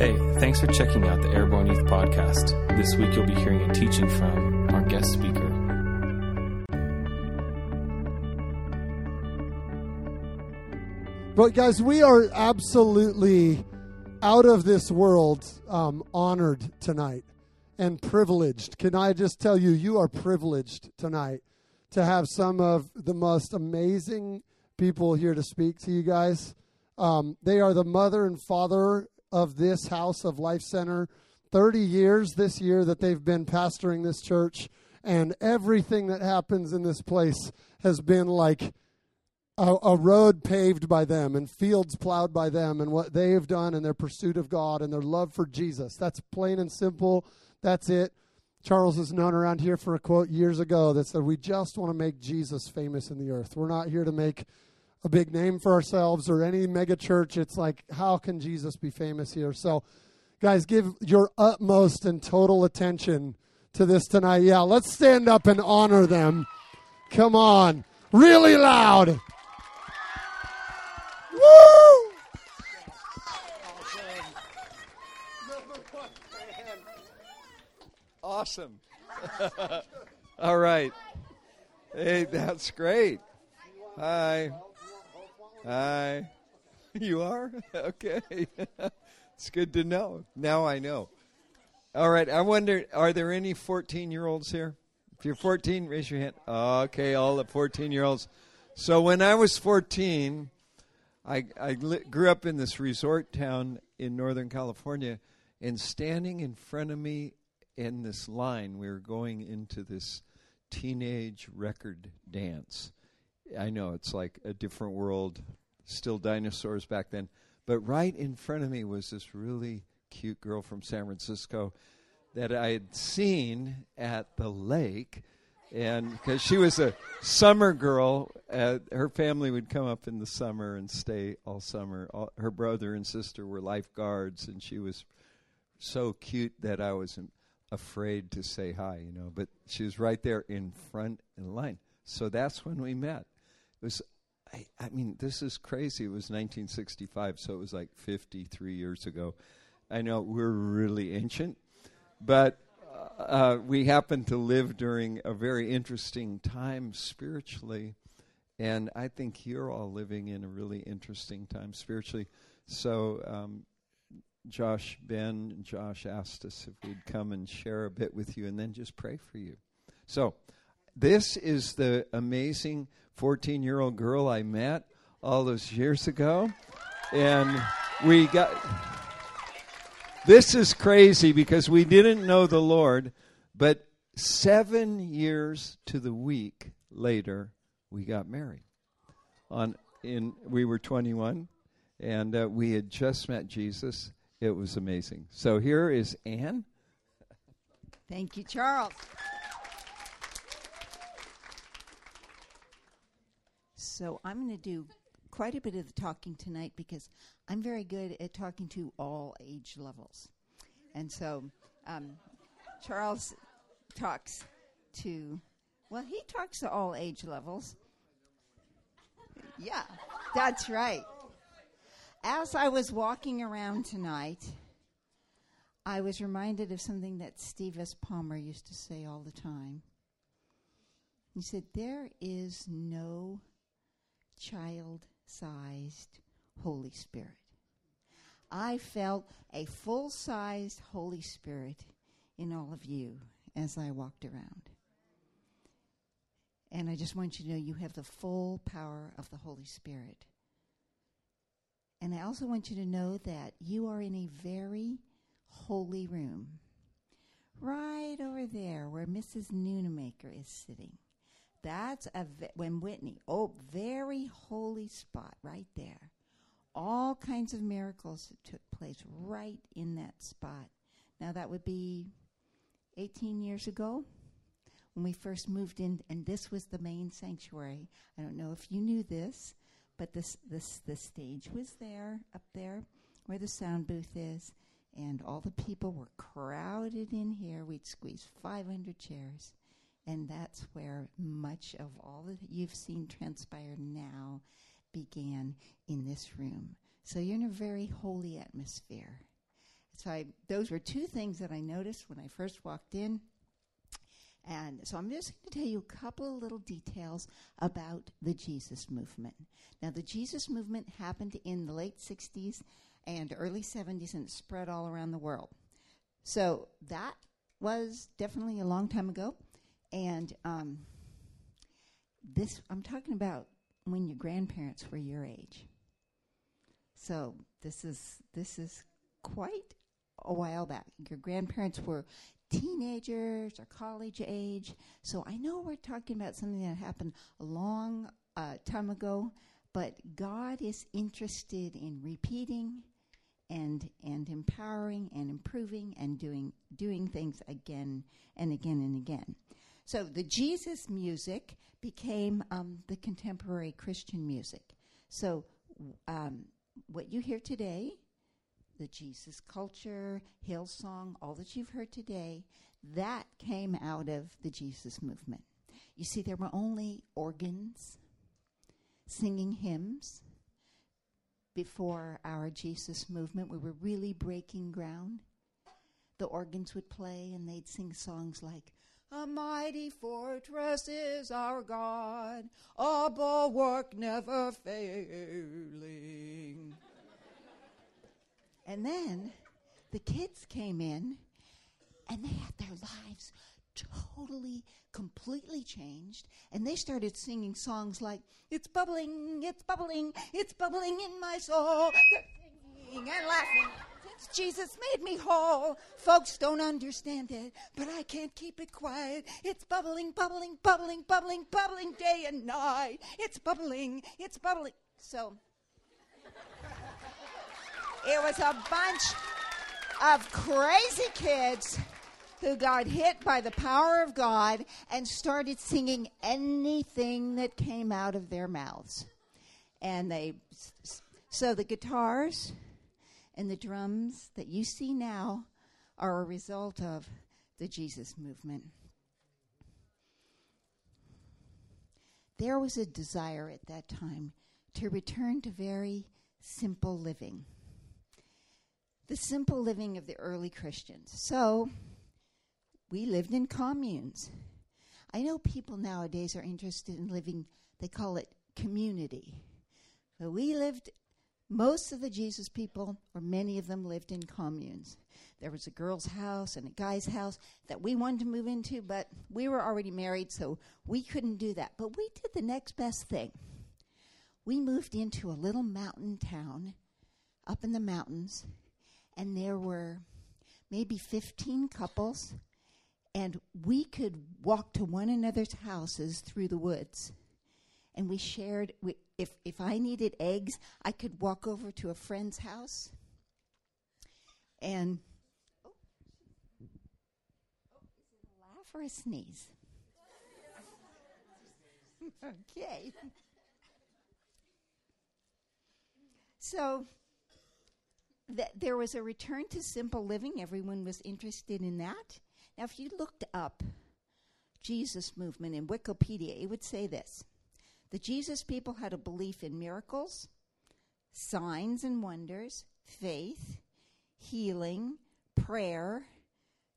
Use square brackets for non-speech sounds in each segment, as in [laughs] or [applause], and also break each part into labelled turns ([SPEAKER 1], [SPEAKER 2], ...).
[SPEAKER 1] Hey, thanks for checking out the Airborne Youth Podcast. This week you'll be hearing a teaching from our guest speaker.
[SPEAKER 2] But guys, we are absolutely out of this world um, honored tonight and privileged. Can I just tell you, you are privileged tonight to have some of the most amazing people here to speak to you guys. Um, they are the mother and father of this house of Life Center. 30 years this year that they've been pastoring this church, and everything that happens in this place has been like a, a, road paved by them and fields plowed by them and what they have done in their pursuit of God and their love for Jesus. That's plain and simple. That's it. Charles is known around here for a quote years ago that said, We just want to make Jesus famous in the earth. We're not here to make a big name for ourselves or any mega church. It's like, how can Jesus be famous here? So, guys, give your utmost and total attention to this tonight. Yeah, let's stand up and honor them. Come on, really loud. Woo!
[SPEAKER 3] Awesome. [laughs] All right. Hey, that's great. Hi. Hi. [laughs] You are? [laughs] Okay. [laughs] it's good to know. Now I know. All right. I wonder are there any 14 year olds here? If you're 14, raise your hand. Okay, all the 14 year olds. So when I was 14, I, I grew up in this resort town in Northern California, and standing in front of me in this line, we were going into this teenage record dance. I know it's like a different world, still dinosaurs back then. But right in front of me was this really cute girl from San Francisco that I had seen at the lake and because she was a summer girl, uh, her family would come up in the summer and stay all summer. All, her brother and sister were lifeguards, and she was so cute that I was afraid to say hi, you know. But she was right there in front in line, so that's when we met. Was, I, I mean, this is crazy. It was 1965, so it was like 53 years ago. I know we're really ancient, but uh, we happen to live during a very interesting time spiritually, and I think you're all living in a really interesting time spiritually. So, um, Josh, Ben, Josh asked us if we'd come and share a bit with you and then just pray for you. So, this is the amazing 14 year old girl I met all those years ago. And we got this is crazy because we didn't know the Lord, but seven years to the week later, we got married. On in we were 21, and uh, we had just met Jesus. It was amazing. So here is Anne.
[SPEAKER 4] Thank you, Charles. So I'm going to do quite a bit of the talking tonight because I'm very good at talking to all age levels. And so um, Charles talks to, well, he talks to all age levels. Yeah, that's right. As I was walking around tonight, I was reminded of something that Steve S. Palmer used to say all the time. He said, There is no child sized Holy Spirit. I felt a full sized Holy Spirit in all of you as I walked around. And I just want you to know you have the full power of the Holy Spirit. And I also want you to know that you are in a very holy room. Right over there where Mrs. Noonamaker is sitting. That's a when Whitney. Oh, very holy spot right there. All kinds of miracles took place right in that spot. Now that would be 18 years ago when we first moved in, and this was the main sanctuary. I don't know if you knew this, but this this the stage was there up there where the sound booth is, and all the people were crowded in here. We'd squeeze 500 chairs and that's where much of all that you've seen transpire now began in this room. So you're in a very holy atmosphere. so I, those were two things that I noticed when I first walked in. And so I'm just going to tell you a couple of little details about the Jesus movement. Now, the Jesus movement happened in the late 60s and early 70s and it spread all around the world. So that was definitely a long time ago. And um, this, I'm talking about when your grandparents were your age. So this is this is quite a while back. Your grandparents were teenagers or college age. So I know we're talking about something that happened a long uh, time ago, but God is interested in repeating and and empowering and improving and doing doing things again and again and again. So the Jesus music became um, the contemporary Christian music. So um, what you hear today, the Jesus culture, Hillsong, all that you've heard today, that came out of the Jesus movement. You see, there were only organs singing hymns before our Jesus movement. We were really breaking ground. The organs would play and they'd sing songs like, a mighty fortress is our God, a bulwark never failing. and then the kids came in and they had their lives totally, completely changed. And they started singing songs like, It's bubbling, it's bubbling, it's bubbling in my soul. They're singing and laughing. Jesus made me whole. Folks don't understand it, but I can't keep it quiet. It's bubbling, bubbling, bubbling, bubbling, bubbling day and night. It's bubbling, it's bubbling. So it was a bunch of crazy kids who got hit by the power of God and started singing anything that came out of their mouths. And they, so the guitars, and the drums that you see now are a result of the Jesus movement. There was a desire at that time to return to very simple living. The simple living of the early Christians. So, we lived in communes. I know people nowadays are interested in living, they call it community. But we lived most of the Jesus people, or many of them, lived in communes. There was a girl's house and a guy's house that we wanted to move into, but we were already married, so we couldn't do that. But we did the next best thing. We moved into a little mountain town up in the mountains, and there were maybe 15 couples, and we could walk to one another's houses through the woods and we shared. We, if if I needed eggs, I could walk over to a friend's house, and oh, oh is it a laugh or a sneeze? [laughs] okay. So th- there was a return to simple living. Everyone was interested in that. Now, if you looked up Jesus movement in Wikipedia, it would say this the Jesus people had a belief in miracles, signs and wonders, faith, healing, prayer,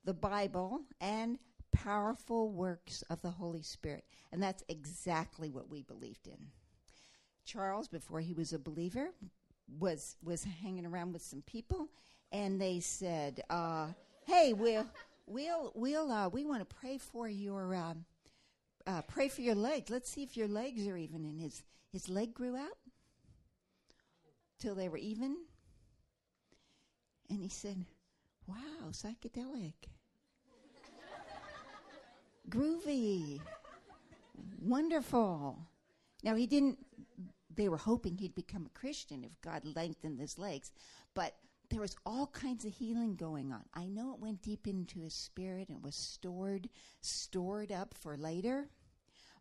[SPEAKER 4] the Bible, and powerful works of the Holy Spirit. And that's exactly what we believed in. Charles, before he was a believer, was was hanging around with some people, and they said, uh, "Hey, we'll we'll we'll uh, we want to pray for your um, uh, pray for your legs. Let's see if your legs are even. And his, his leg grew out till they were even. And he said, Wow, psychedelic. Groovy. Wonderful. Now, he didn't, they were hoping he'd become a Christian if God lengthened his legs. But there was all kinds of healing going on. I know it went deep into his spirit and was stored, stored up for later.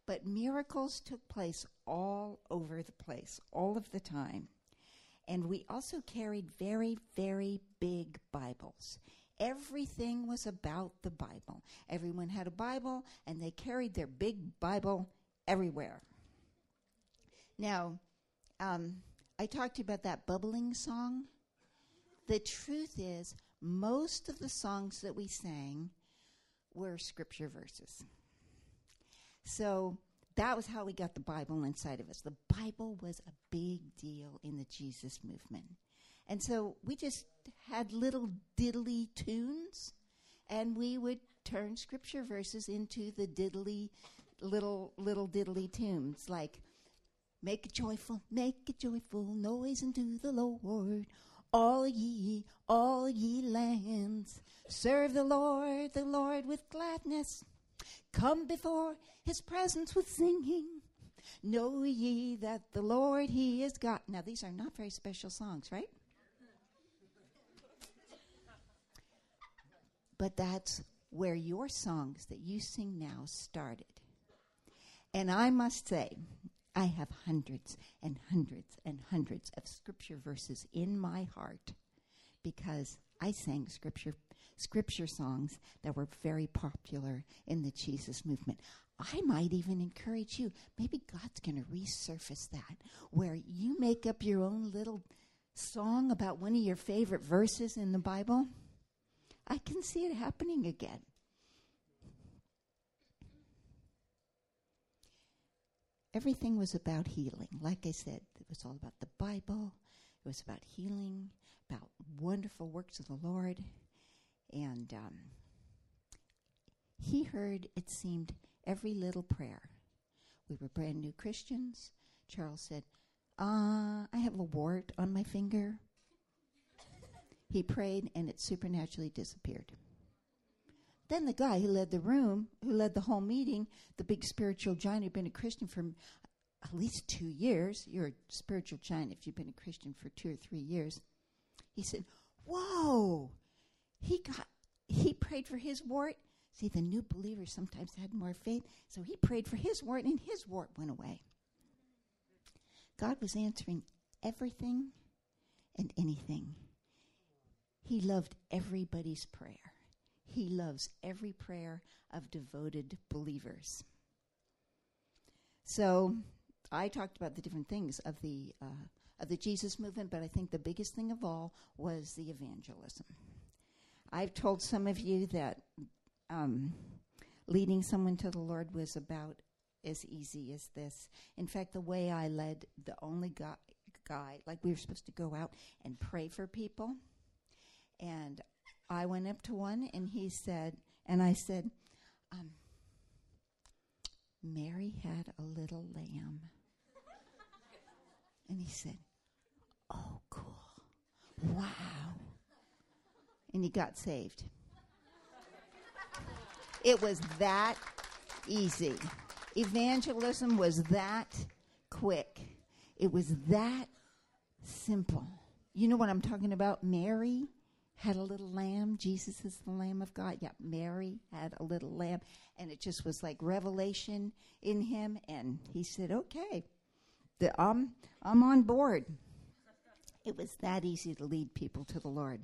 [SPEAKER 4] But miracles took place all over the place, all of the time. And we also carried very, very big Bibles. Everything was about the Bible. Everyone had a Bible, and they carried their big Bible everywhere. Now, um, I talked about that bubbling song. The truth is, most of the songs that we sang were scripture verses. So that was how we got the Bible inside of us. The Bible was a big deal in the Jesus movement. And so we just had little diddly tunes, and we would turn scripture verses into the diddly little little diddly tunes like make a joyful make a joyful noise unto the lord all ye all ye lands. Serve the lord the lord with gladness. Come before his presence with singing. Know ye that the lord he is god. Now these are not very special songs right? But that's where your songs that you sing now started. And I must say, I have hundreds and hundreds and hundreds of scripture verses in my heart because I sang scripture scripture songs that were very popular in the Jesus movement. I might even encourage you, maybe God's going to resurface that where you make up your own little song about one of your favorite verses in the Bible I can see it happening again. Everything was about healing. Like I said, it was all about the Bible. It was about healing, about wonderful works of the Lord. And um, he heard, it seemed, every little prayer. We were brand new Christians. Charles said, uh, I have a wart on my finger. He prayed and it supernaturally disappeared. Then the guy who led the room, who led the whole meeting, the big spiritual giant who'd been a Christian for at least two years, you're a spiritual giant if you've been a Christian for two or three years, he said, Whoa! He got he prayed for his wart. See, the new believers sometimes had more faith, so he prayed for his wart and his wart went away. God was answering everything and anything he loved everybody's prayer. He loves every prayer of devoted believers. So, I talked about the different things of the uh, of the Jesus movement, but I think the biggest thing of all was the evangelism. I've told some of you that um, leading someone to the Lord was about as easy as this. In fact, the way I led the only guy, guy like we were supposed to go out and pray for people and I went up to one and he said, and I said, um, Mary had a little lamb. and he said, Oh, cool. Wow. And he got saved. It was that easy. Evangelism was that quick. It was that simple. You know what I'm talking about? Mary had a little lamb. Jesus is the Lamb of God. Yeah, Mary had a little lamb. And it just was like revelation in him. And he said, okay, the, um, I'm on board. It was that easy to lead people to the Lord.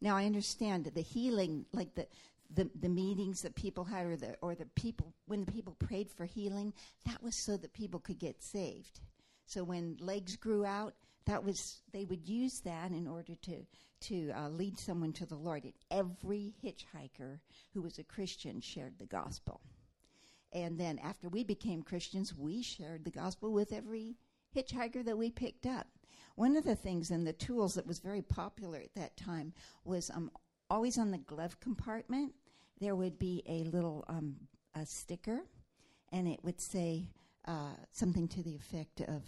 [SPEAKER 4] Now I understand the healing, like the, the, the meetings that people had, or the or the people when the people prayed for healing, that was so that people could get saved. So when legs grew out, that was they would use that in order to to uh, lead someone to the Lord. And every hitchhiker who was a Christian shared the gospel. And then after we became Christians, we shared the gospel with every hitchhiker that we picked up. One of the things and the tools that was very popular at that time was um, always on the glove compartment there would be a little um, a sticker, and it would say uh, something to the effect of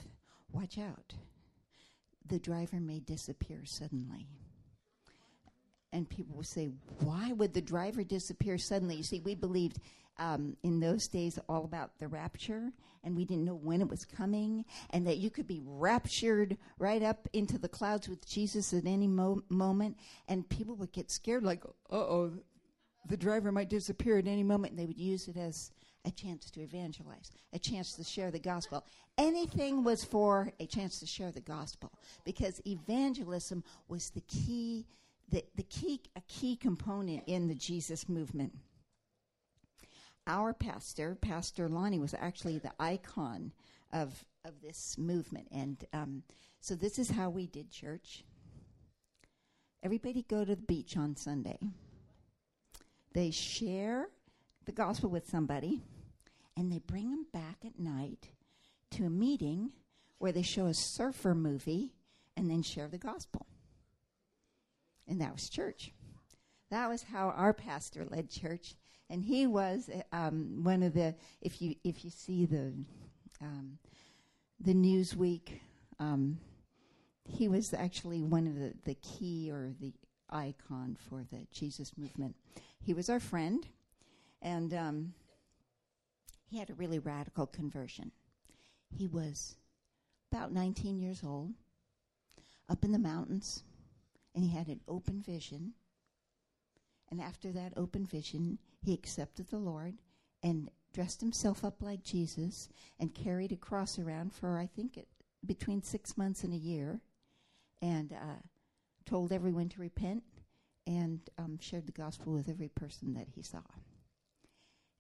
[SPEAKER 4] "Watch out." The driver may disappear suddenly. And people will say, why would the driver disappear suddenly? You see, we believed um, in those days all about the rapture, and we didn't know when it was coming, and that you could be raptured right up into the clouds with Jesus at any mo- moment. And people would get scared, like, uh oh, the driver might disappear at any moment. And they would use it as a chance to evangelize, a chance to share the gospel. Anything was for a chance to share the gospel because evangelism was the key, the, the key, a key component in the Jesus movement. Our pastor, Pastor Lonnie, was actually the icon of of this movement, and um, so this is how we did church. everybody go to the beach on Sunday. They share the gospel with somebody, and they bring them back at night to a meeting where they show a surfer movie and then share the gospel. And that was church. That was how our pastor led church, and he was um, one of the. If you if you see the um, the Newsweek, um, he was actually one of the the key or the icon for the Jesus movement. He was our friend, and um, he had a really radical conversion. He was about 19 years old, up in the mountains, and he had an open vision and after that open vision, he accepted the Lord and dressed himself up like Jesus and carried a cross around for, I think, it, between six months and a year and uh, told everyone to repent and um, shared the gospel with every person that he saw.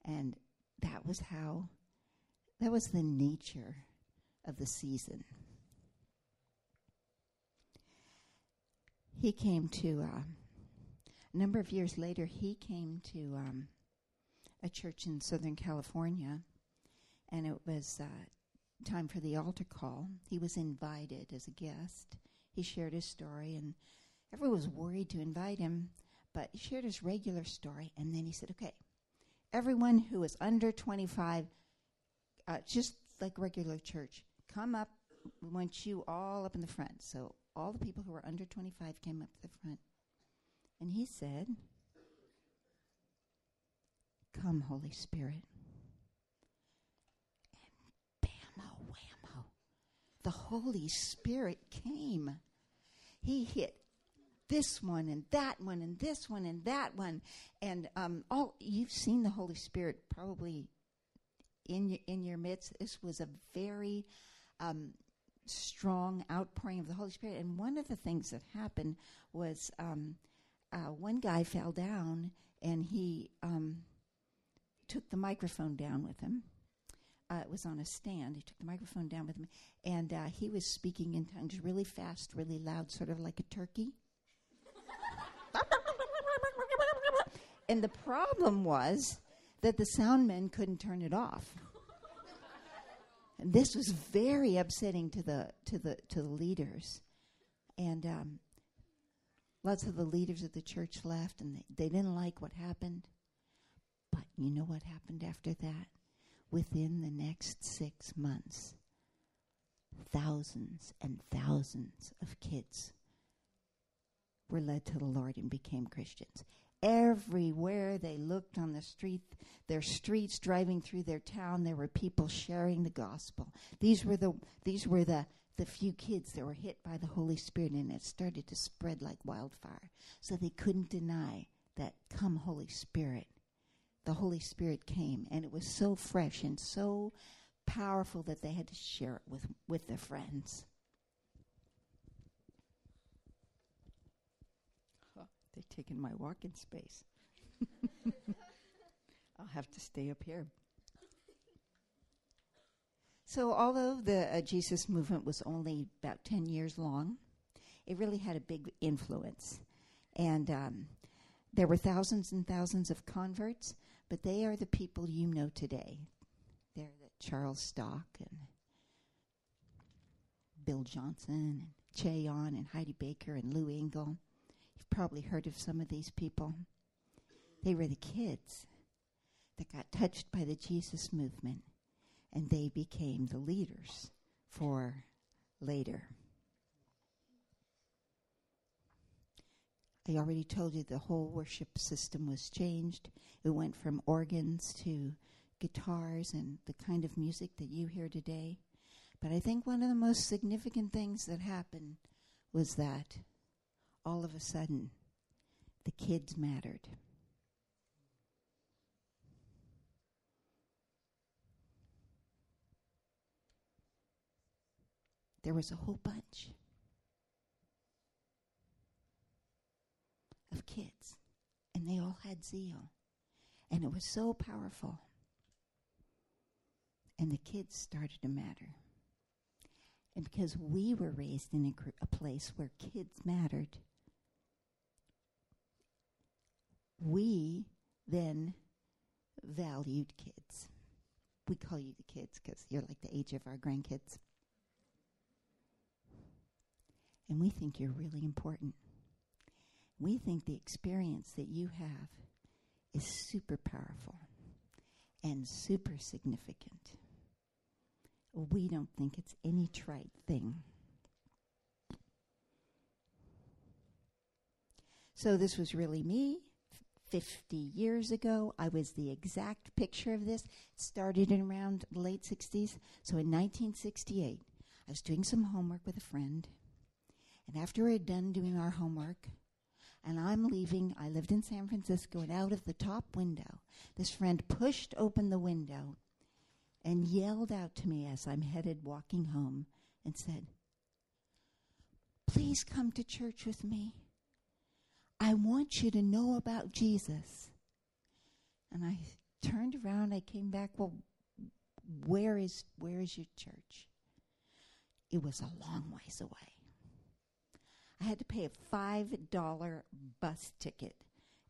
[SPEAKER 4] And that was how, that was the nature of the season. He came to. Uh, a number of years later, he came to um, a church in Southern California, and it was uh, time for the altar call. He was invited as a guest. He shared his story, and everyone was worried to invite him, but he shared his regular story, and then he said, Okay, everyone who is under 25, uh, just like regular church, come up. We want you all up in the front. So all the people who were under 25 came up to the front. And he said, Come, Holy Spirit. And bammo whammo. The Holy Spirit came. He hit this one and that one and this one and that one. And um, all you've seen the Holy Spirit probably in, in your midst. This was a very um, strong outpouring of the Holy Spirit. And one of the things that happened was um, uh, one guy fell down and he um, took the microphone down with him. Uh, it was on a stand. He took the microphone down with him, and uh, he was speaking in tongues really fast, really loud, sort of like a turkey. And the problem was that the sound men couldn't turn it off. And this was very upsetting to the to the to the leaders, and um, Lots of the leaders of the church left and they, they didn't like what happened. But you know what happened after that? Within the next six months, thousands and thousands of kids were led to the Lord and became Christians. Everywhere they looked on the street, their streets driving through their town, there were people sharing the gospel. These were the these were the the few kids that were hit by the Holy Spirit, and it started to spread like wildfire. So they couldn't deny that, come, Holy Spirit. The Holy Spirit came, and it was so fresh and so powerful that they had to share it with, with their friends. Huh, they're taking my walking space. [laughs] I'll have to stay up here. So, although the uh, Jesus movement was only about 10 years long, it really had a big influence. And um, there were thousands and thousands of converts, but they are the people you know today. They're the Charles Stock and Bill Johnson and Ché Ahn and Heidi Baker and Lou Engle. You've probably heard of some of these people. They were the kids that got touched by the Jesus movement and they became the leaders for later. I already told you the whole worship system was changed. It went from organs to guitars and the kind of music that you hear today. But I think one of the most significant things that happened was that all of a sudden the kids mattered. there was a whole bunch of kids, and they all had zeal. And it was so powerful. And the kids started to matter. And because we were raised in a, a place where kids mattered, we then valued kids. We call you the kids because you're like the age of our grandkids. And we think you're really important. We think the experience that you have is super powerful and super significant. We don't think it's any trite thing. So, this was really me 50 years ago. I was the exact picture of this. It started in around the late 60s. So, in 1968, I was doing some homework with a friend. And after we had done doing our homework, and I'm leaving. I lived in San Francisco, and out of the top window, this friend pushed open the window and yelled out to me as I'm headed walking home and said, Please come to church with me. I want you to know about Jesus. And I turned around, I came back, Well, where is where is your church? It was a long ways away. I had to pay a $5 bus ticket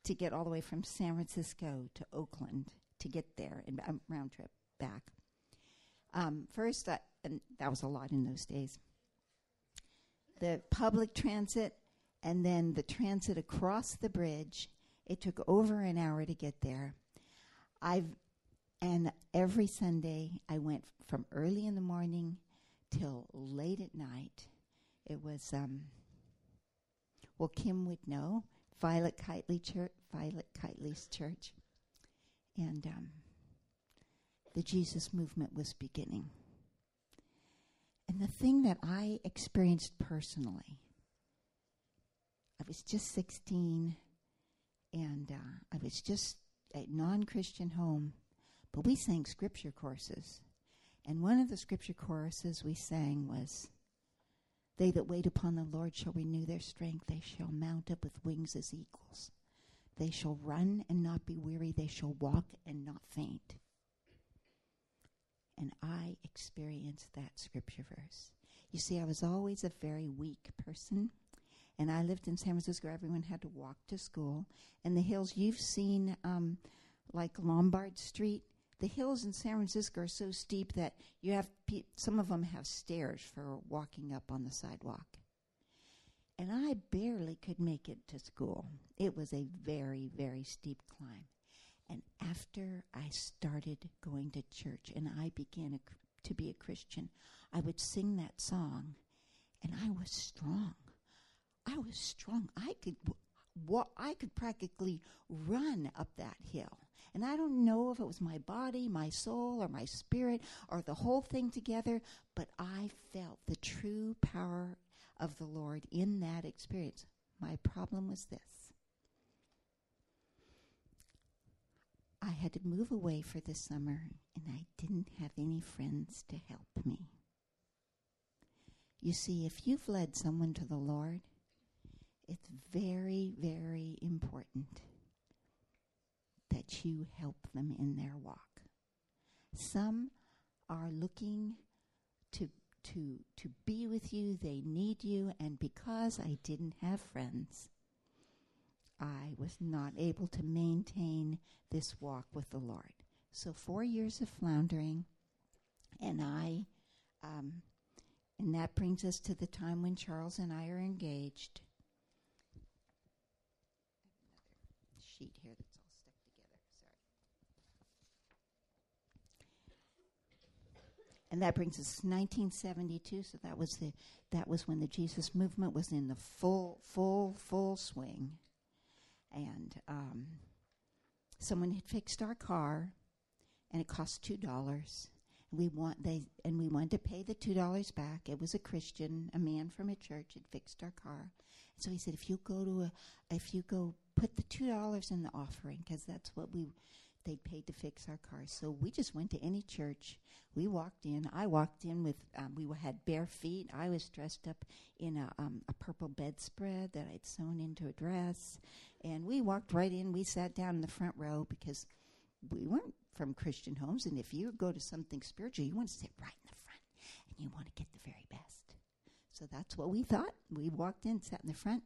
[SPEAKER 4] to get all the way from San Francisco to Oakland to get there and um, round trip back. Um, first, I, and that was a lot in those days. The public transit and then the transit across the bridge. It took over an hour to get there. I've and every Sunday I went from early in the morning till late at night. It was um, well, Kim would know. Violet Kiteley Church, Violet Kiteley's church, and um, the Jesus movement was beginning. And the thing that I experienced personally, I was just 16, and uh, I was just a non Christian home, but we sang scripture courses. And one of the scripture choruses we sang was, they that wait upon the Lord shall renew their strength. They shall mount up with wings as eagles. They shall run and not be weary. They shall walk and not faint. And I experienced that scripture verse. You see, I was always a very weak person. And I lived in San Francisco. Everyone had to walk to school. And the hills, you've seen um, like Lombard Street the hills in San Francisco are so steep that you have pe- some of them have stairs for walking up on the sidewalk. And I barely could make it to school. It was a very, very steep climb. And after I started going to church and I began a, to be a Christian, I would sing that song and I was strong. I was strong. I could wa- I could practically run up that hill. And I don't know if it was my body, my soul, or my spirit, or the whole thing together, but I felt the true power of the Lord in that experience. My problem was this I had to move away for the summer, and I didn't have any friends to help me. You see, if you've led someone to the Lord, it's very, very important that you help them in their walk. Some are looking to to to be with you, they need you, and because I didn't have friends, I was not able to maintain this walk with the Lord. So four years of floundering, and I, um, and that brings us to the time when Charles and I are engaged. Sheet here that's all stuck together. Sorry. And that brings us 1972. So that was the that was when the Jesus movement was in the full full full swing, and um, someone had fixed our car, and it cost two dollars. We want they and we wanted to pay the two dollars back. It was a Christian, a man from a church, had fixed our car. So he said, if you go to a, if you go put the two dollars in the offering because that's what we they'd paid to fix our cars. So we just went to any church. We walked in. I walked in with um, we had bare feet. I was dressed up in a, um, a purple bedspread that I'd sewn into a dress, and we walked right in. We sat down in the front row because we weren't from Christian homes, and if you go to something spiritual, you want to sit right in the front, and you want to get the very best. So that's what we thought. We walked in, sat in the front.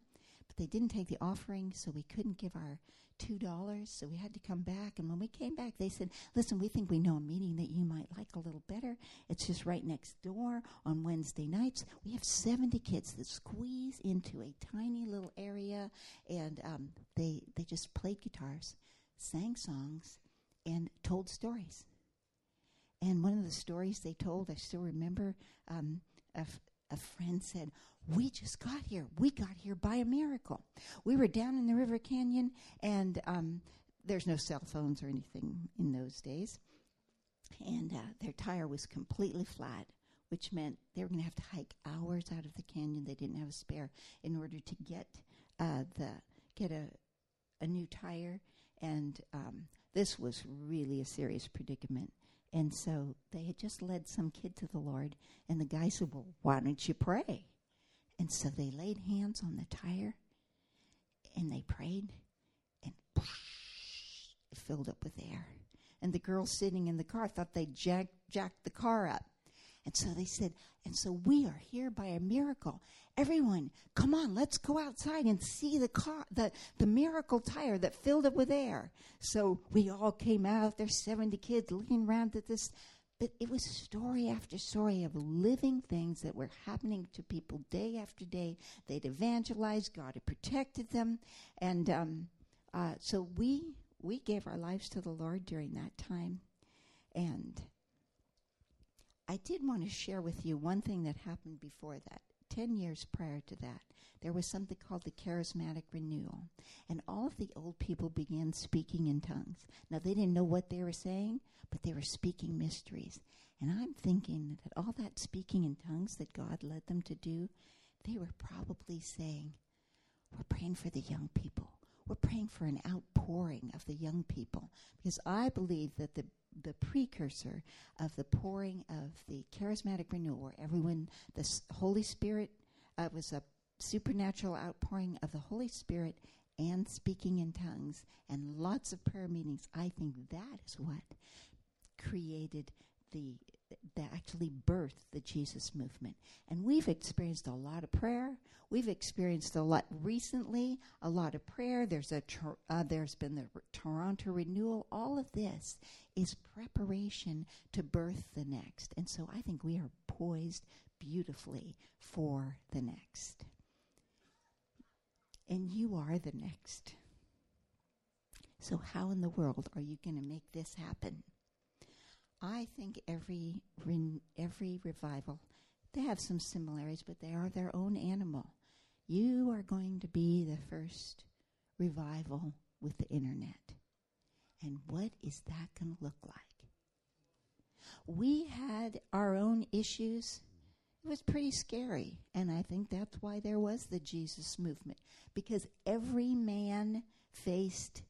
[SPEAKER 4] But they didn't take the offering, so we couldn't give our two dollars. So we had to come back. And when we came back, they said, "Listen, we think we know a meeting that you might like a little better. It's just right next door on Wednesday nights. We have seventy kids that squeeze into a tiny little area, and um, they they just played guitars, sang songs, and told stories." And one of the stories they told, I still remember, um, a friend said, We just got here. We got here by a miracle. We were down in the River Canyon, and um, there's no cell phones or anything in those days. And uh, their tire was completely flat, which meant they were going to have to hike hours out of the canyon. They didn't have a spare in order to get uh, the get a a new tire, and um, this was really a serious predicament. And so they had just led some kid to the Lord, and the guy said, Well, why don't you pray? And so they laid hands on the tire, and they prayed, and it filled up with air. And the girl sitting in the car thought they jacked, jacked the car up. And so they said, and so we are here by a miracle. Everyone, come on, let's go outside and see the car, the, the miracle tire that filled it with air. So we all came out, there's 70 kids looking around at this. But it was story after story of living things that were happening to people day after day. They'd evangelized, God had protected them. And um, uh, so we, we gave our lives to the Lord during that time. And I did want to share with you one thing that happened before that. Ten years prior to that, there was something called the charismatic renewal. And all of the old people began speaking in tongues. Now, they didn't know what they were saying, but they were speaking mysteries. And I'm thinking that all that speaking in tongues that God led them to do, they were probably saying, We're praying for the young people. We're praying for an outpouring of the young people. Because I believe that the the precursor of the pouring of the charismatic renewal, where everyone, the Holy Spirit, uh, was a supernatural outpouring of the Holy Spirit and speaking in tongues and lots of prayer meetings. I think that is what created the that actually birthed the Jesus movement. And we've experienced a lot of prayer. We've experienced a lot recently, a lot of prayer. There's a uh, there's been the Toronto renewal. All of this is preparation to birth the next. And so I think we are poised beautifully for the next. And you are the next. So how in the world are you going to make this happen? I think every every revival, they have some similarities, but they are their own animal. You are going to be the first revival with the internet. And what is that going to look like? We had our own issues. It was pretty scary. And I think that's why there was the Jesus movement, because every man faced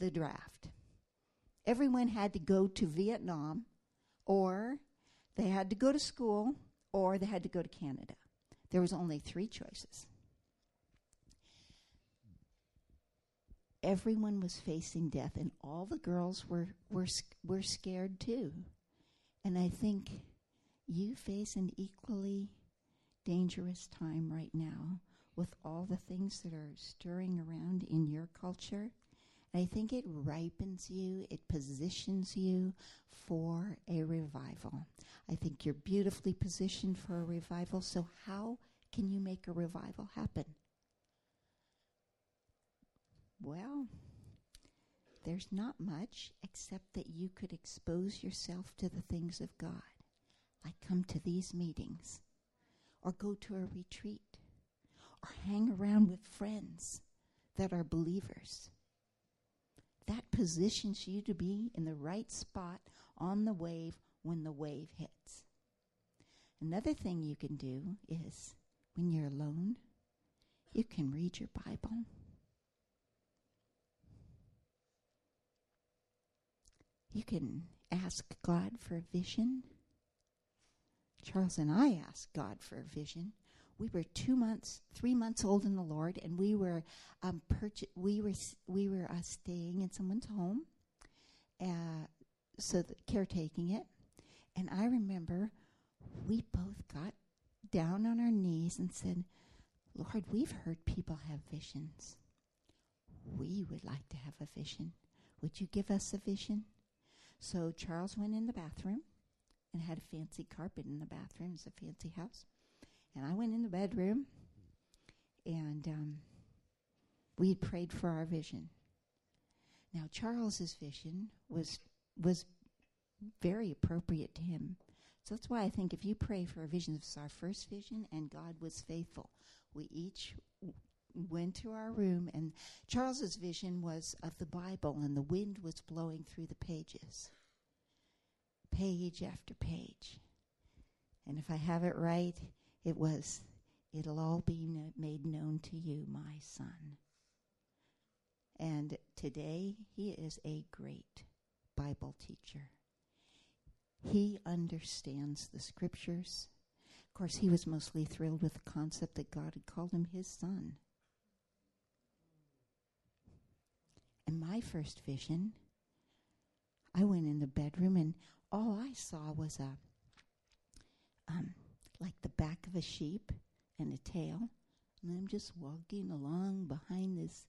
[SPEAKER 4] the draft. Everyone had to go to Vietnam, or they had to go to school, or they had to go to Canada. There was only three choices. Everyone was facing death, and all the girls were were were scared too. And I think you face an equally dangerous time right now with all the things that are stirring around in your culture. And I think it ripens you, it positions you for a revival. I think you're beautifully positioned for a revival. So, how can you make a revival happen? Well, there's not much except that you could expose yourself to the things of God, like come to these meetings, or go to a retreat, or hang around with friends that are believers. That positions you to be in the right spot on the wave when the wave hits. Another thing you can do is when you're alone, you can read your Bible. You can ask God for a vision. Charles and I asked God for a vision. We were two months, three months old in the Lord, and we were um, purch- we were we were uh, staying in someone's home, uh, so the, caretaking it. And I remember we both got down on our knees and said, Lord, we've heard people have visions. We would like to have a vision. Would you give us a vision? So Charles went in the bathroom and had a fancy carpet in the bathroom. It's a fancy house. And I went in the bedroom and um, we had prayed for our vision. Now Charles's vision was was very appropriate to him. So that's why I think if you pray for a vision, this was our first vision, and God was faithful. We each w- went to our room, and Charles's vision was of the Bible, and the wind was blowing through the pages, page after page. And if I have it right, it was, It'll all be made known to you, my son. And today, he is a great Bible teacher. He understands the scriptures. Of course, he was mostly thrilled with the concept that God had called him his son. And my first vision, I went in the bedroom and all I saw was a, um, like the back of a sheep and a tail. And I'm just walking along behind this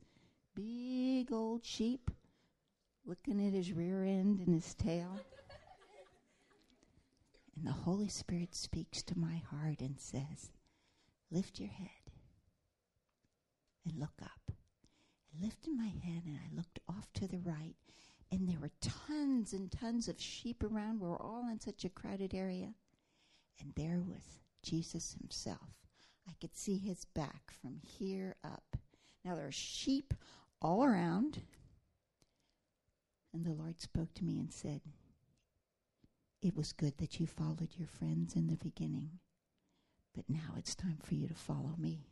[SPEAKER 4] big old sheep, looking at his rear end and his tail. [laughs] and the Holy Spirit speaks to my heart and says, Lift your head and look up. I lifted my head and I looked off to the right, and there were tons and tons of sheep around. We were all in such a crowded area. And there was Jesus himself. I could see his back from here up. Now there are sheep all around. And the Lord spoke to me and said, It was good that you followed your friends in the beginning, but now it's time for you to follow me.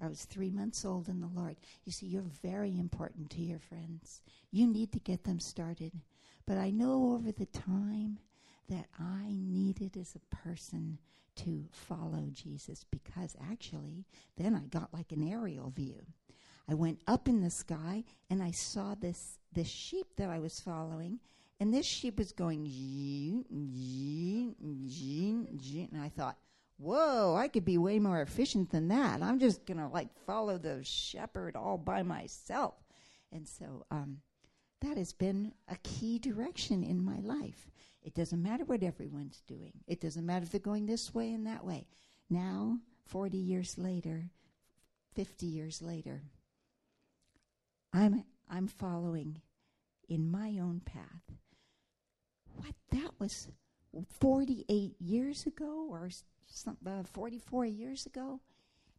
[SPEAKER 4] I was three months old in the Lord. You see, you're very important to your friends. You need to get them started. But I know over the time that I needed as a person to follow Jesus because actually, then I got like an aerial view. I went up in the sky and I saw this this sheep that I was following, and this sheep was going and I thought, whoa, I could be way more efficient than that. I'm just gonna like follow the shepherd all by myself, and so um, that has been a key direction in my life. It doesn't matter what everyone's doing. It doesn't matter if they're going this way and that way. Now, 40 years later, 50 years later, I'm I'm following in my own path. What that was 48 years ago or some, uh, 44 years ago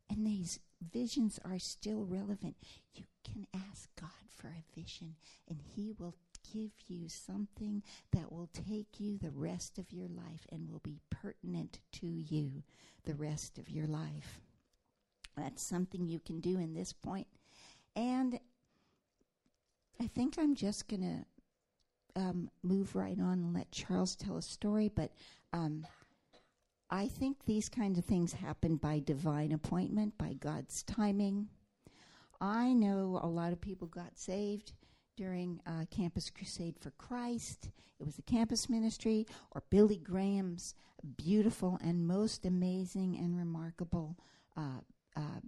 [SPEAKER 4] and these visions are still relevant. You can ask God for a vision and he will give you something that will take you the rest of your life and will be pertinent to you the rest of your life. That's something you can do in this point. And I think I'm just going to um, move right on and let Charles tell a story, but um, I think these kinds of things happen by divine appointment, by God's timing. I know a lot of people got saved during uh, Campus Crusade for Christ. It was a campus ministry, or Billy Graham's beautiful and most amazing and remarkable uh, uh,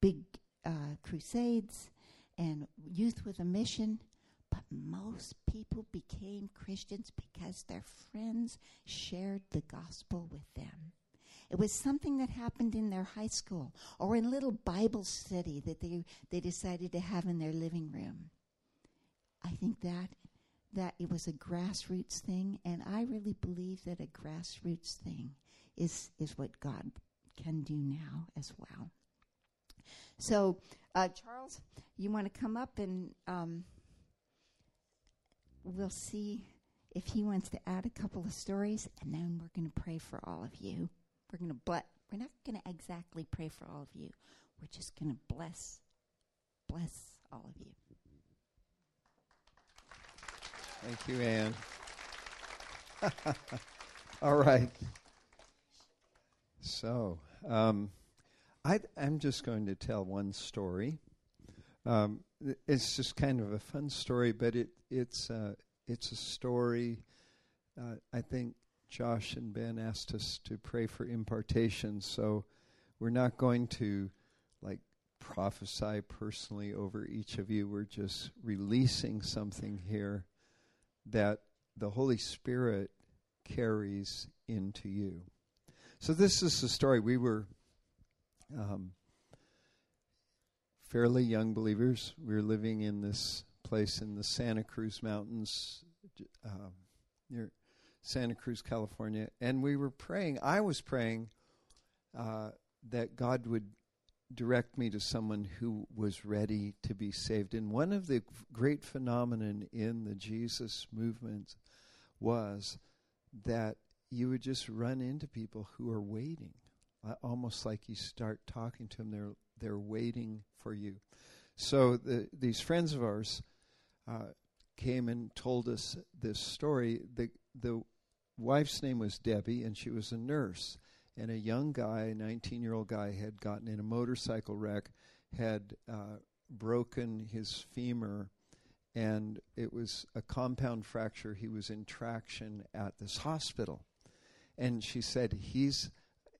[SPEAKER 4] big uh, crusades and youth with a mission. But most people became Christians because their friends shared the gospel with them. It was something that happened in their high school or in little Bible study that they, they decided to have in their living room. I think that that it was a grassroots thing, and I really believe that a grassroots thing is is what God can do now as well. So, uh, Charles, you want to come up and um, we'll see if he wants to add a couple of stories, and then we're going to pray for all of you. We're going to but we're not going to exactly pray for all of you. We're just going to bless bless all of you.
[SPEAKER 3] Thank you, Anne. [laughs] All right. So, um, I, am just going to tell one story. Um, it's just kind of a fun story, but it, it's uh, it's a story uh, I think Josh and Ben asked us to pray for impartation, so we're not going to like prophesy personally over each of you. We're just releasing something here that the Holy Spirit carries into you. So, this is the story. We were um, fairly young believers. We were living in this place in the Santa Cruz Mountains uh, near Santa Cruz, California, and we were praying. I was praying uh, that God would direct me to someone who was ready to be saved. And one of the great phenomenon in the Jesus movement was that you would just run into people who are waiting, uh, almost like you start talking to them. They're they're waiting for you. So the, these friends of ours uh, came and told us this story. The the wife's name was Debbie, and she was a nurse. And a young guy, a 19 year old guy, had gotten in a motorcycle wreck, had uh, broken his femur, and it was a compound fracture. He was in traction at this hospital. And she said, He's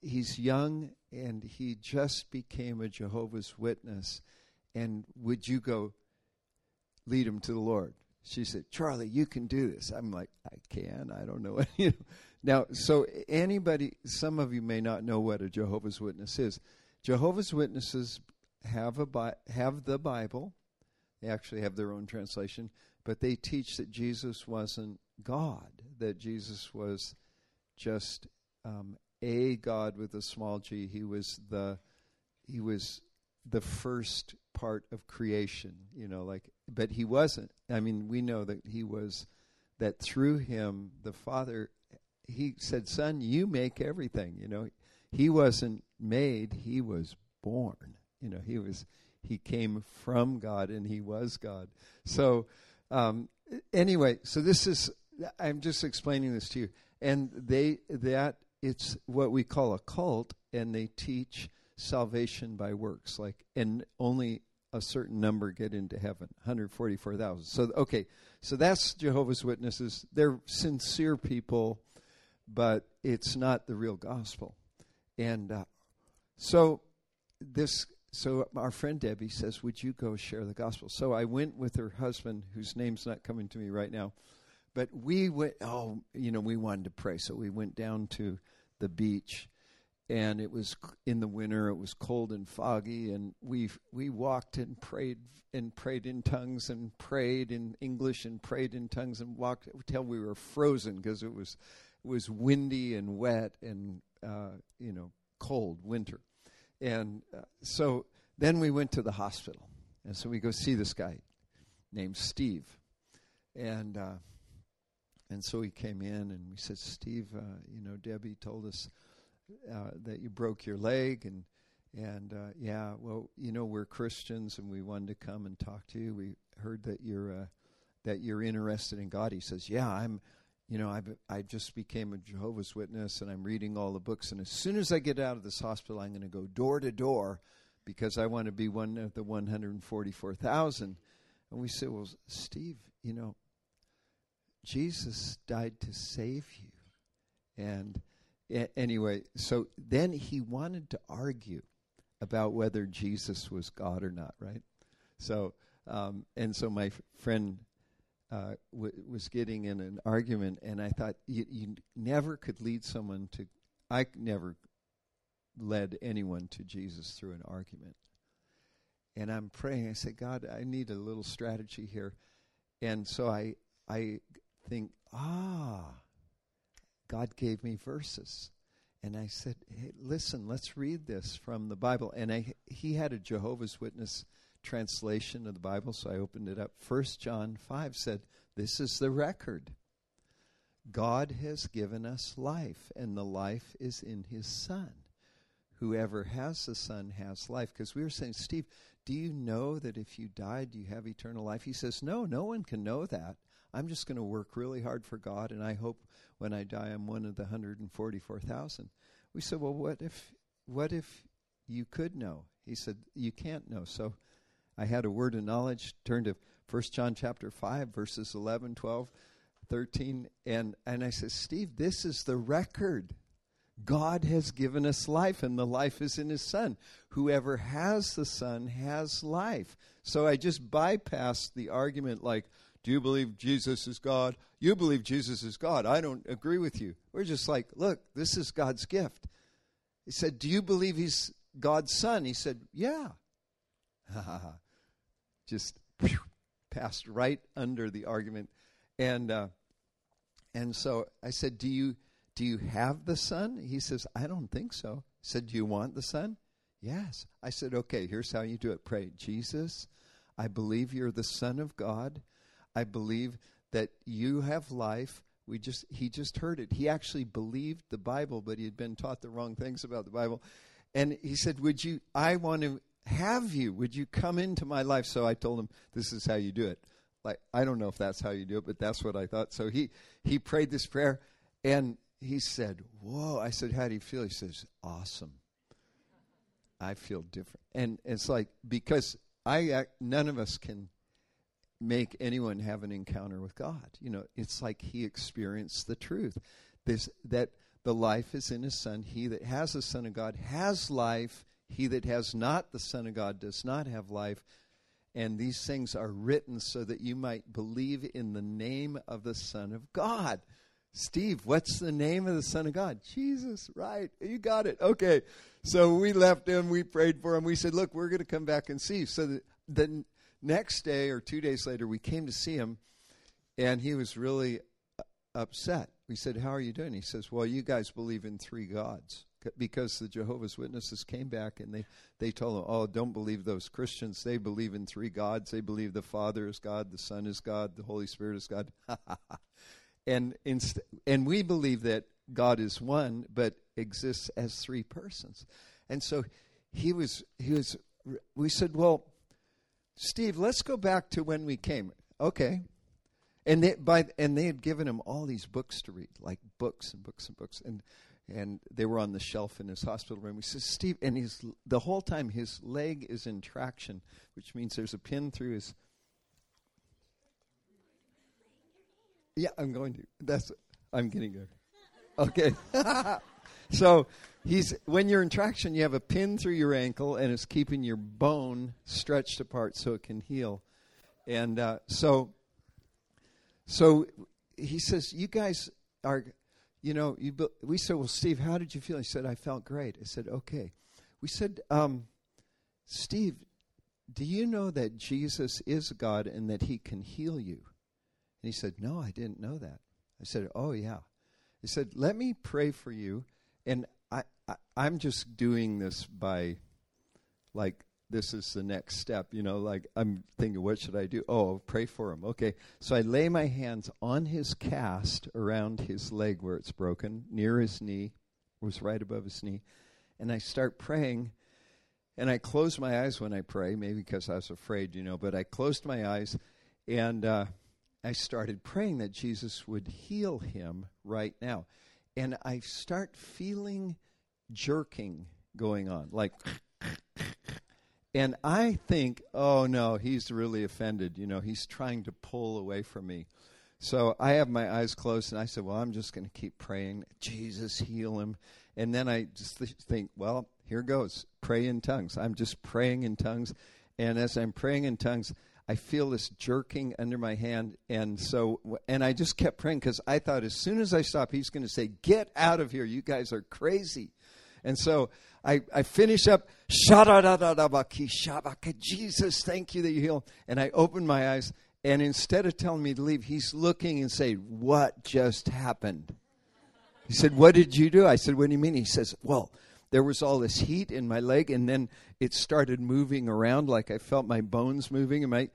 [SPEAKER 3] he's young and he just became a Jehovah's Witness. And would you go lead him to the Lord? She said, Charlie, you can do this. I'm like, I can. I don't [laughs] know. Now, so anybody, some of you may not know what a Jehovah's Witness is. Jehovah's Witnesses have a Bi- have the Bible. They actually have their own translation, but they teach that Jesus wasn't God. That Jesus was just um, a God with a small g. He was the he was the first part of creation, you know, like but he wasn't. I mean, we know that he was that through him the Father he said, "Son, you make everything." You know, he wasn't made, he was born. You know, he was he came from God and he was God. So um, anyway, so this is I'm just explaining this to you. And they that it's what we call a cult, and they teach salvation by works. Like, and only a certain number get into heaven 144,000. So, okay, so that's Jehovah's Witnesses. They're sincere people, but it's not the real gospel. And uh, so, this. So our friend Debbie says, "Would you go share the gospel?" So I went with her husband, whose name's not coming to me right now, but we went. Oh, you know, we wanted to pray, so we went down to the beach and it was in the winter it was cold and foggy and we we walked and prayed and prayed in tongues and prayed in english and prayed in tongues and walked until we were frozen because it was it was windy and wet and uh, you know cold winter. And uh, so then we went to the hospital and so we go see this guy named steve. And uh, and so he came in and we said, Steve, uh, you know, Debbie told us uh, that you broke your leg and and uh, yeah, well, you know, we're Christians and we wanted to come and talk to you. We heard that you're uh, that you're interested in God. He says, yeah, I'm. You know, I I just became a Jehovah's Witness and I'm reading all the books. And as soon as I get out of this hospital, I'm going to go door to door because I want to be one of the 144,000. And we said, well, Steve, you know, Jesus died to save you. And anyway, so then he wanted to argue about whether Jesus was God or not, right? So, um, and so my f- friend uh, w- was getting in an argument, and I thought you, you never could lead someone to. I never led anyone to Jesus through an argument. And I'm praying. I said, God, I need a little strategy here. And so I, I think, ah, God gave me verses. And I said, hey, listen, let's read this from the Bible. And I, he had a Jehovah's Witness translation of the Bible, so I opened it up. First John 5 said, This is the record. God has given us life, and the life is in his Son. Whoever has the Son has life. Because we were saying, Steve, do you know that if you died, do you have eternal life? He says, No, no one can know that. I'm just going to work really hard for God, and I hope when I die, I'm one of the 144,000. We said, well, what if, what if you could know? He said, you can't know. So I had a word of knowledge. Turned to 1 John chapter 5, verses 11, 12. 13. And, and I said, Steve, this is the record. God has given us life, and the life is in His Son. Whoever has the Son has life. So I just bypassed the argument like, do you believe Jesus is God? You believe Jesus is God. I don't agree with you. We're just like, look, this is God's gift. He said, Do you believe He's God's Son? He said, Yeah. [laughs] just whew, passed right under the argument. And, uh, and so I said, Do you do you have the Son? He says, I don't think so. I said, Do you want the Son? Yes. I said, Okay, here's how you do it. Pray, Jesus, I believe you're the Son of God. I believe that you have life. We just he just heard it. He actually believed the Bible, but he had been taught the wrong things about the Bible. And he said, Would you I want to have you? Would you come into my life? So I told him, This is how you do it. Like I don't know if that's how you do it, but that's what I thought. So he he prayed this prayer and he said, Whoa. I said, How do you feel? He says, Awesome. I feel different. And it's like, because I, none of us can make anyone have an encounter with God. You know, it's like he experienced the truth. This, that the life is in his son. He that has the son of God has life. He that has not the son of God does not have life. And these things are written so that you might believe in the name of the Son of God. Steve, what's the name of the Son of God? Jesus, right. You got it. Okay. So we left him. We prayed for him. We said, look, we're going to come back and see. So the, the next day or two days later, we came to see him, and he was really upset. We said, How are you doing? He says, Well, you guys believe in three gods. Because the Jehovah's Witnesses came back and they, they told him, Oh, don't believe those Christians. They believe in three gods. They believe the Father is God, the Son is God, the Holy Spirit is God. [laughs] and inst- and we believe that God is one, but exists as three persons. And so he was he was. We said, well, Steve, let's go back to when we came. Okay. And they by and they had given him all these books to read, like books and books and books, and and they were on the shelf in his hospital room. He says, Steve, and he's the whole time his leg is in traction, which means there's a pin through his Yeah, I'm going to. That's I'm getting there. Okay. [laughs] so he's when you're in traction, you have a pin through your ankle, and it's keeping your bone stretched apart so it can heal. And uh, so, so he says, "You guys are, you know, you." We said, "Well, Steve, how did you feel?" He said, "I felt great." I said, "Okay." We said, um, "Steve, do you know that Jesus is God and that He can heal you?" And he said, No, I didn't know that. I said, Oh, yeah. He said, Let me pray for you. And I, I, I'm just doing this by, like, this is the next step. You know, like, I'm thinking, what should I do? Oh, pray for him. Okay. So I lay my hands on his cast around his leg where it's broken, near his knee, was right above his knee. And I start praying. And I close my eyes when I pray, maybe because I was afraid, you know, but I closed my eyes and uh, I started praying that Jesus would heal him right now. And I start feeling jerking going on, like, and I think, oh no, he's really offended. You know, he's trying to pull away from me. So I have my eyes closed, and I said, well, I'm just going to keep praying, Jesus, heal him. And then I just th- think, well, here goes. Pray in tongues. I'm just praying in tongues. And as I'm praying in tongues, I feel this jerking under my hand. And so, and I just kept praying because I thought as soon as I stop, he's going to say, Get out of here. You guys are crazy. And so I, I finish up, Jesus, thank you that you heal. And I open my eyes, and instead of telling me to leave, he's looking and saying, What just happened? He said, What did you do? I said, What do you mean? He says, Well, there was all this heat in my leg, and then it started moving around like I felt my bones moving. And my,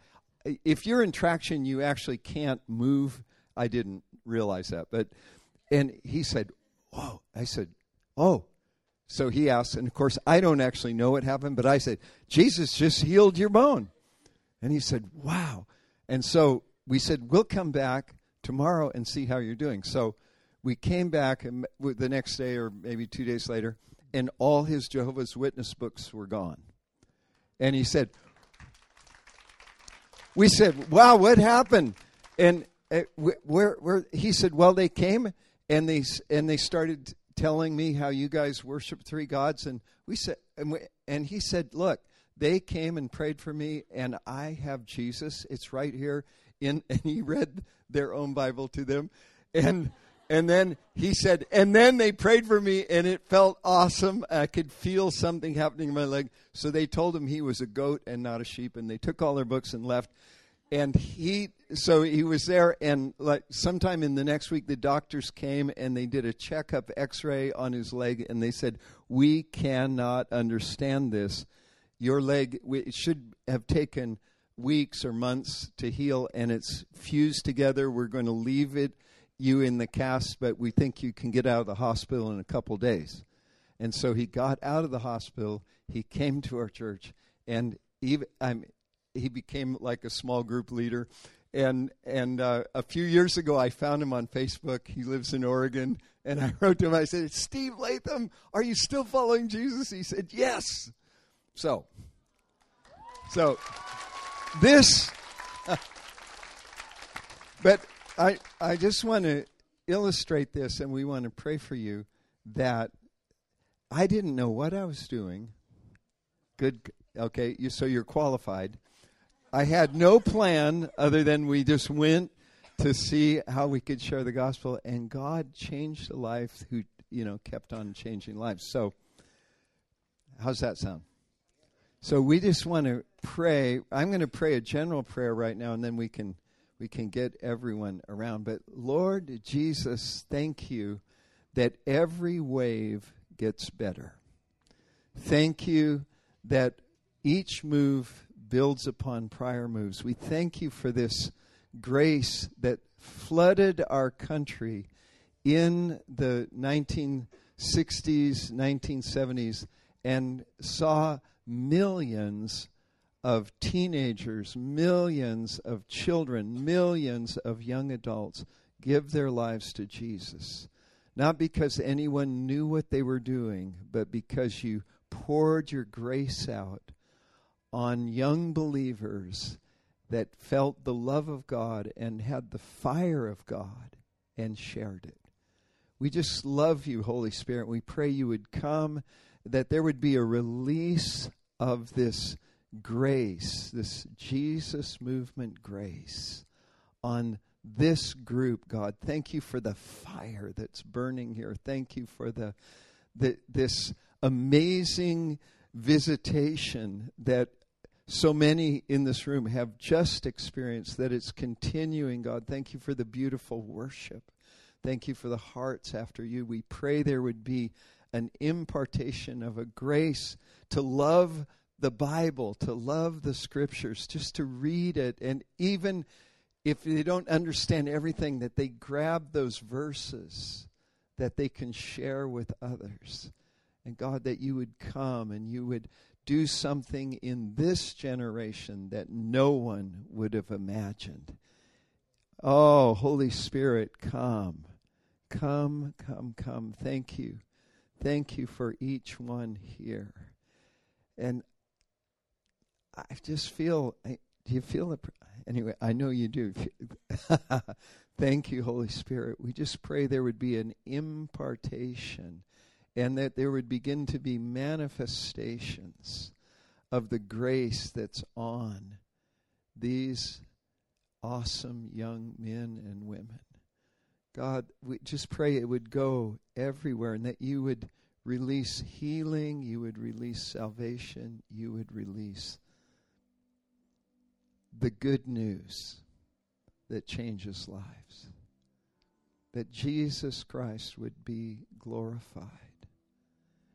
[SPEAKER 3] if you're in traction, you actually can't move. I didn't realize that, but and he said, "Whoa!" I said, "Oh." So he asked, and of course I don't actually know what happened, but I said, "Jesus just healed your bone," and he said, "Wow!" And so we said, "We'll come back tomorrow and see how you're doing." So we came back the next day or maybe two days later and all his Jehovah's Witness books were gone. And he said, We said, Wow, what happened? And uh, where where he said, well, they came and they and they started telling me how you guys worship three gods, and we said, and, we, and he said, look, they came and prayed for me, and I have Jesus. It's right here in, [laughs] and he read their own Bible to them, and. And then he said, and then they prayed for me, and it felt awesome. I could feel something happening in my leg. So they told him he was a goat and not a sheep, and they took all their books and left. And he, so he was there, and like sometime in the next week, the doctors came and they did a checkup, X-ray on his leg, and they said, "We cannot understand this. Your leg it should have taken." weeks or months to heal and it's fused together we're going to leave it you in the cast, but we think you can get out of the hospital in a couple days. And so he got out of the hospital. He came to our church, and he became like a small group leader. And and uh, a few years ago, I found him on Facebook. He lives in Oregon, and I [laughs] wrote to him. I said, "Steve Latham, are you still following Jesus?" He said, "Yes." So, so this, [laughs] but I, I just want to illustrate this, and we want to pray for you that I didn't know what I was doing. Good, okay, you, so you're qualified. I had no plan other than we just went to see how we could share the gospel, and God changed a life who, you know, kept on changing lives. So, how's that sound? So, we just want to pray. I'm going to pray a general prayer right now, and then we can we can get everyone around. But Lord Jesus, thank you that every wave gets better. Thank you that each move builds upon prior moves. We thank you for this grace that flooded our country in the 1960s, 1970s, and saw millions of teenagers, millions of children, millions of young adults give their lives to Jesus. Not because anyone knew what they were doing, but because you poured your grace out on young believers that felt the love of God and had the fire of God and shared it. We just love you, Holy Spirit. We pray you would come, that there would be a release of this grace, this Jesus movement grace on this group, God. Thank you for the fire that's burning here. Thank you for the, the this amazing visitation that so many in this room have just experienced that it's continuing, God. Thank you for the beautiful worship. Thank you for the hearts after you. We pray there would be an impartation of a grace to love the Bible, to love the scriptures, just to read it. And even if they don't understand everything, that they grab those verses that they can share with others. And God, that you would come and you would do something in this generation that no one would have imagined. Oh, Holy Spirit, come. Come, come, come. Thank you. Thank you for each one here. And I just feel. I, do you feel it? Anyway, I know you do. [laughs] Thank you, Holy Spirit. We just pray there would be an impartation and that there would begin to be manifestations of the grace that's on these awesome young men and women. God, we just pray it would go everywhere and that you would release healing, you would release salvation, you would release the good news that changes lives. That Jesus Christ would be glorified.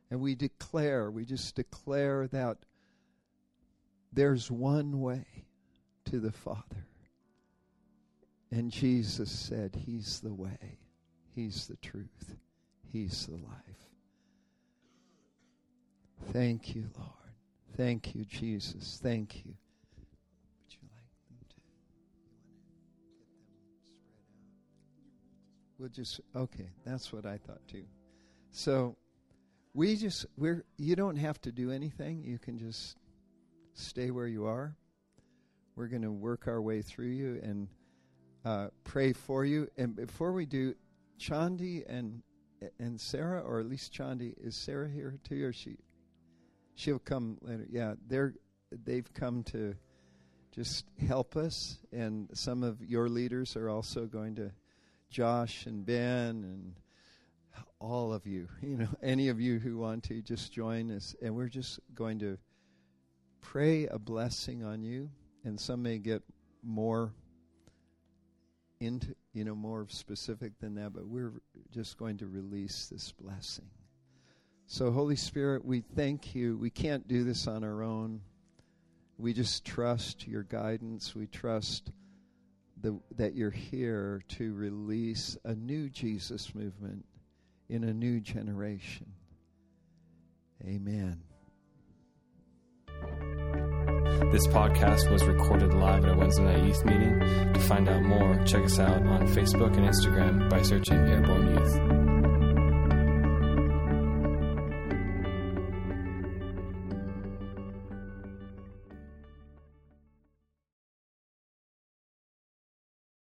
[SPEAKER 3] And we declare, we just declare that there's one way to the Father. And Jesus said, He's the way, He's the truth, He's the life. Thank you, Lord. Thank you, Jesus. Thank you. We'll just okay. That's what I thought too. So we just we're you don't have to do anything. You can just stay where you are. We're going to work our way through you, and uh, pray for you. And before we do, Chandi and and Sarah, or at least Chandi, is Sarah here too, or she? She'll come later. Yeah, they're they've come to just help us, and some of your leaders are also going to. Josh and Ben and all of you, [laughs] you know, any of you who want to just join us, and we're just going to pray a blessing on you, and some may get more into, you know, more specific than that, but we're just going to release this blessing. So, Holy Spirit, we thank you. We can't do this on our own. We just trust your guidance. We trust the, that you're here to release a new Jesus movement in a new generation. Amen.
[SPEAKER 1] This podcast was recorded live at a Wednesday night youth meeting. To find out more, check us out on Facebook and Instagram by searching Airborne Youth.